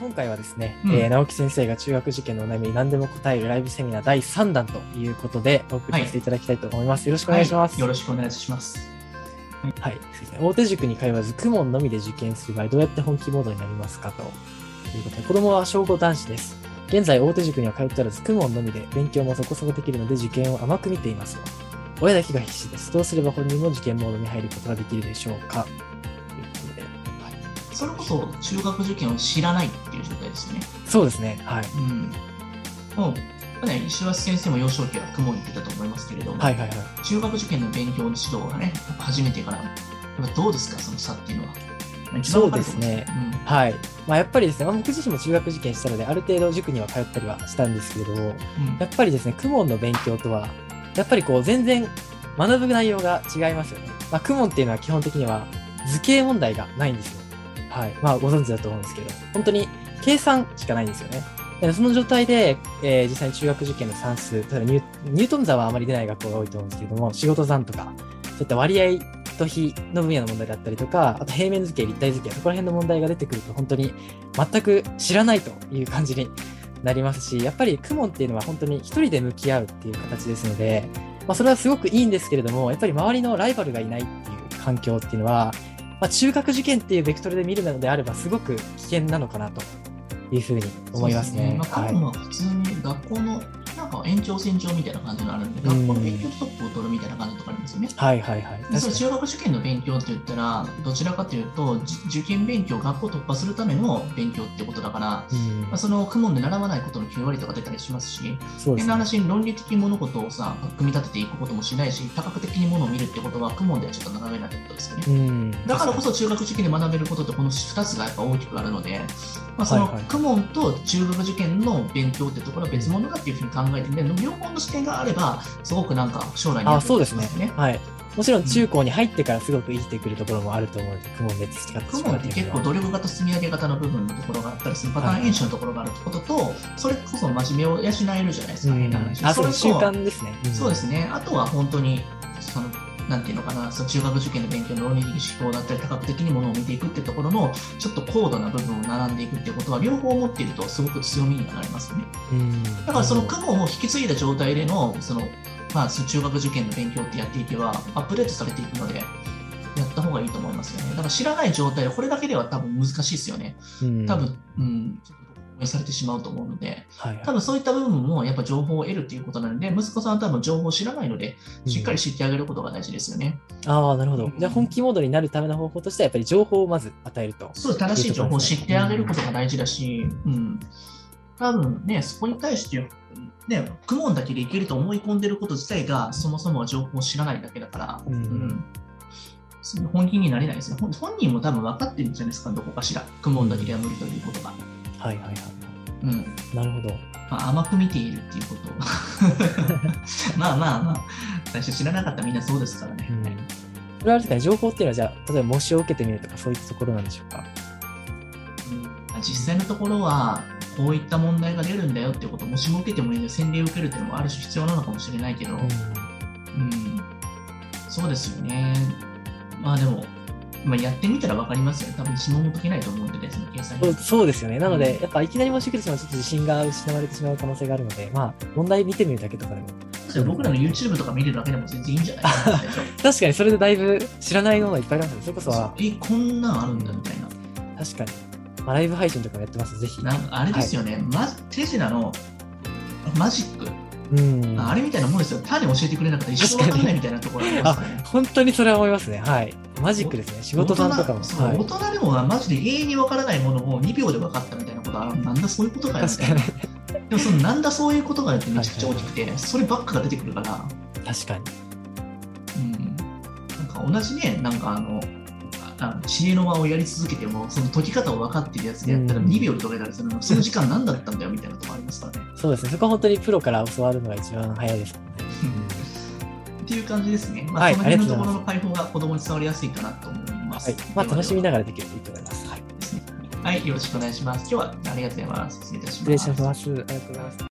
今回はですね、うんえー直樹先生が中学受験のお悩みに何でも答えるライブセミナー第3弾ということでお送りさせていただきたいと思います。よろしくお願いします。はいよろしくお願いします。はい。大手塾に通わず、公文のみで受験する場合、どうやって本気モードになりますかということで、子供は小5男子です。現在、大手塾には通っておらず、公文のみで勉強もそこそこできるので、受験を甘く見ていますよ。親だけが必死です。どうすれば本人も受験モードに入ることができるでしょうかそれこそ中学受験を知らないっていう状態ですよね。そうですね。はい。うん。もう、ね、石橋先生も幼少期は雲に言ってたと思いますけれども、はいはいはい。中学受験の勉強の指導がね、やっぱ初めてから、やっぱどうですか、その差っていうのは。そうですはい。まあ、やっぱりですね、まあ、僕自身も中学受験したので、ある程度塾には通ったりはしたんですけれども、うんやっぱりですね、公文の勉強とは、やっぱりこう、全然学ぶ内容が違いますよね。まあ、公文っていうのは基本的には図形問題がないんですよ。はい。まあ、ご存知だと思うんですけど、本当に計算しかないんですよね。その状態で、えー実際に中学受験の算数、例えばニュニュートン座はあまり出ない学校が多いと思うんですけども、仕事算とか、そういった割合と比の分野の問題だったりとか、あと平面図形、立体図形、そこら辺の問題が出てくると、本当に全く知らないという感じになりますし、やっぱり公文っていうのは本当に一人で向き合うっていう形ですので、まあ、それはすごくいいんですけれども、やっぱり周りのライバルがいないっていう環境っていうのは、まあ、中学受験っていうベクトルで見るのであれば、すごく危険なのかなというふうに思いますね。すまあ、普通に学校のか延長線上みたいな感じのあるんで、うん学校の勉強ストップを取るみたいな感じとかありますよね。はいはいはい。でその確かに中学受験の勉強って言ったら、どちらかというと、じ受験勉強、学校突破するための勉強ってことだから、うんまあ、その公文で習わないことの9割とか出たりしますし、そうですね。変な話に論理的に物事をさ、組み立てていくこともしないし、多角的に物を見るってことは、公文ではちょっと学べないことですよね。うん。だからこそ中学受験で学べることってこの2つがやっぱ大きくあるので、まあ、その公文と中学受験の勉強ってところは別物だっていうふうに考えてみて、両方の視点があれば、すごくなんか将来にあ、役そうですね。はい。もちろん中高に入ってからすごく生きてくるところもあると思うので、雲で培ってしま公文って。結構努力型積み上げ型の部分のところがあったりするパターン演習のところがあるってことと、それこそ真面目を養えるじゃないですか、うんあ、そう。習慣ですね。んそうですね。あとは本当に、その、なんていうのかな、その中学受験の勉強の論理的思考だったり、多角的にものを見ていくってところの、ちょっと高度な部分を学んでいくってことは、両方持っていると、すごく強みにはなりますよね。うん。だから、その雲を引き継いだ状態での、その、まあ、その中学受験の勉強ってやっていけば、アップデートされていくので、やった方がいいと思いますよね。だから知らない状態で、これだけでは多分難しいですよね。うん多分、うん、ちょっと応援されてしまうと思うので、はいはい多分そういった部分もやっぱ情報を得るっていうことなので、息子さんは多分情報を知らないので、しっかり知ってあげることが大事ですよね。ああ、なるほどうん。じゃあ本気モードになるための方法としては、やっぱり情報をまず与えると。そう正しい情報を知ってあげることが大事だし、うん。多分ね、そこに対して、ね、クモンだけでいけると思い込んでること自体が、そもそもは情報を知らないだけだから、うんその本気になれないですね。本本人も多分分かってるんじゃないですか、どこかしら。クモンだけでは無理ということが。はいはいはい。うん。なるほど。まあ、甘く見ているっていうこと。まあまあまあ、最初知らなかったらみんなそうですからね。うん。それはあれですかね、情報っていうのは、じゃあ、例えば模試を受けてみるとか、そういったところなんでしょうか？うん実際のところは、こういった問題が出るんだよっていうことを、もしも受けてもいいので、洗礼を受けるっていうのもある種必要なのかもしれないけど、うん、そうですよね。まあでも、まあ、やってみたら分かりますよね。多分指紋も解けないと思うんでね、その計算そうですよね。なので、やっぱいきなり模試受けてしまうと、ちょっと自信が失われてしまう可能性があるので、まあ、問題見てみるだけとかでも。僕らの YouTube とか見るだけでも全然いいんじゃない？確かにそれでだいぶ知らないものがいっぱいありますね。それこそは、え、こんなんあるんだみたいな。確かに。まあ、ライブ配信とかもやってます。ぜひ。なんかあれですよね、ま、テジナのマジック、うん。あれみたいなもんですよ。種教えてくれなかったら一生わかんないみたいなところありますよね。本当にそれは思いますね。はい。マジックですね。仕事さんとかも。大人大人でもマジで永遠に分からないものを2秒で分かったみたいなことあるなんだそういうことかよみ確かにたいな。。でもそのなんだそういうことかよってめちゃくちゃ大きくて、そればっかが出てくるから、確かに。うん、なんか同じね、なんかあの、ああの知恵の輪をやり続けても、その解き方を分かってるやつでやったらうん2秒で解けたりするの、その時間何だったんだよみたいなとこありますからね。そうですね。そこは本当にプロから教わるのが一番早いですもんね。っていう感じですね。まあ、はいその辺のところの解放が子供に伝わりやすいかなと思います。はい。まあ、楽しみなががらできるといいと思います。はい。はい、よろしくお願いします。今日はありがとうございます。失礼いたします。失礼します。ありがとうございます。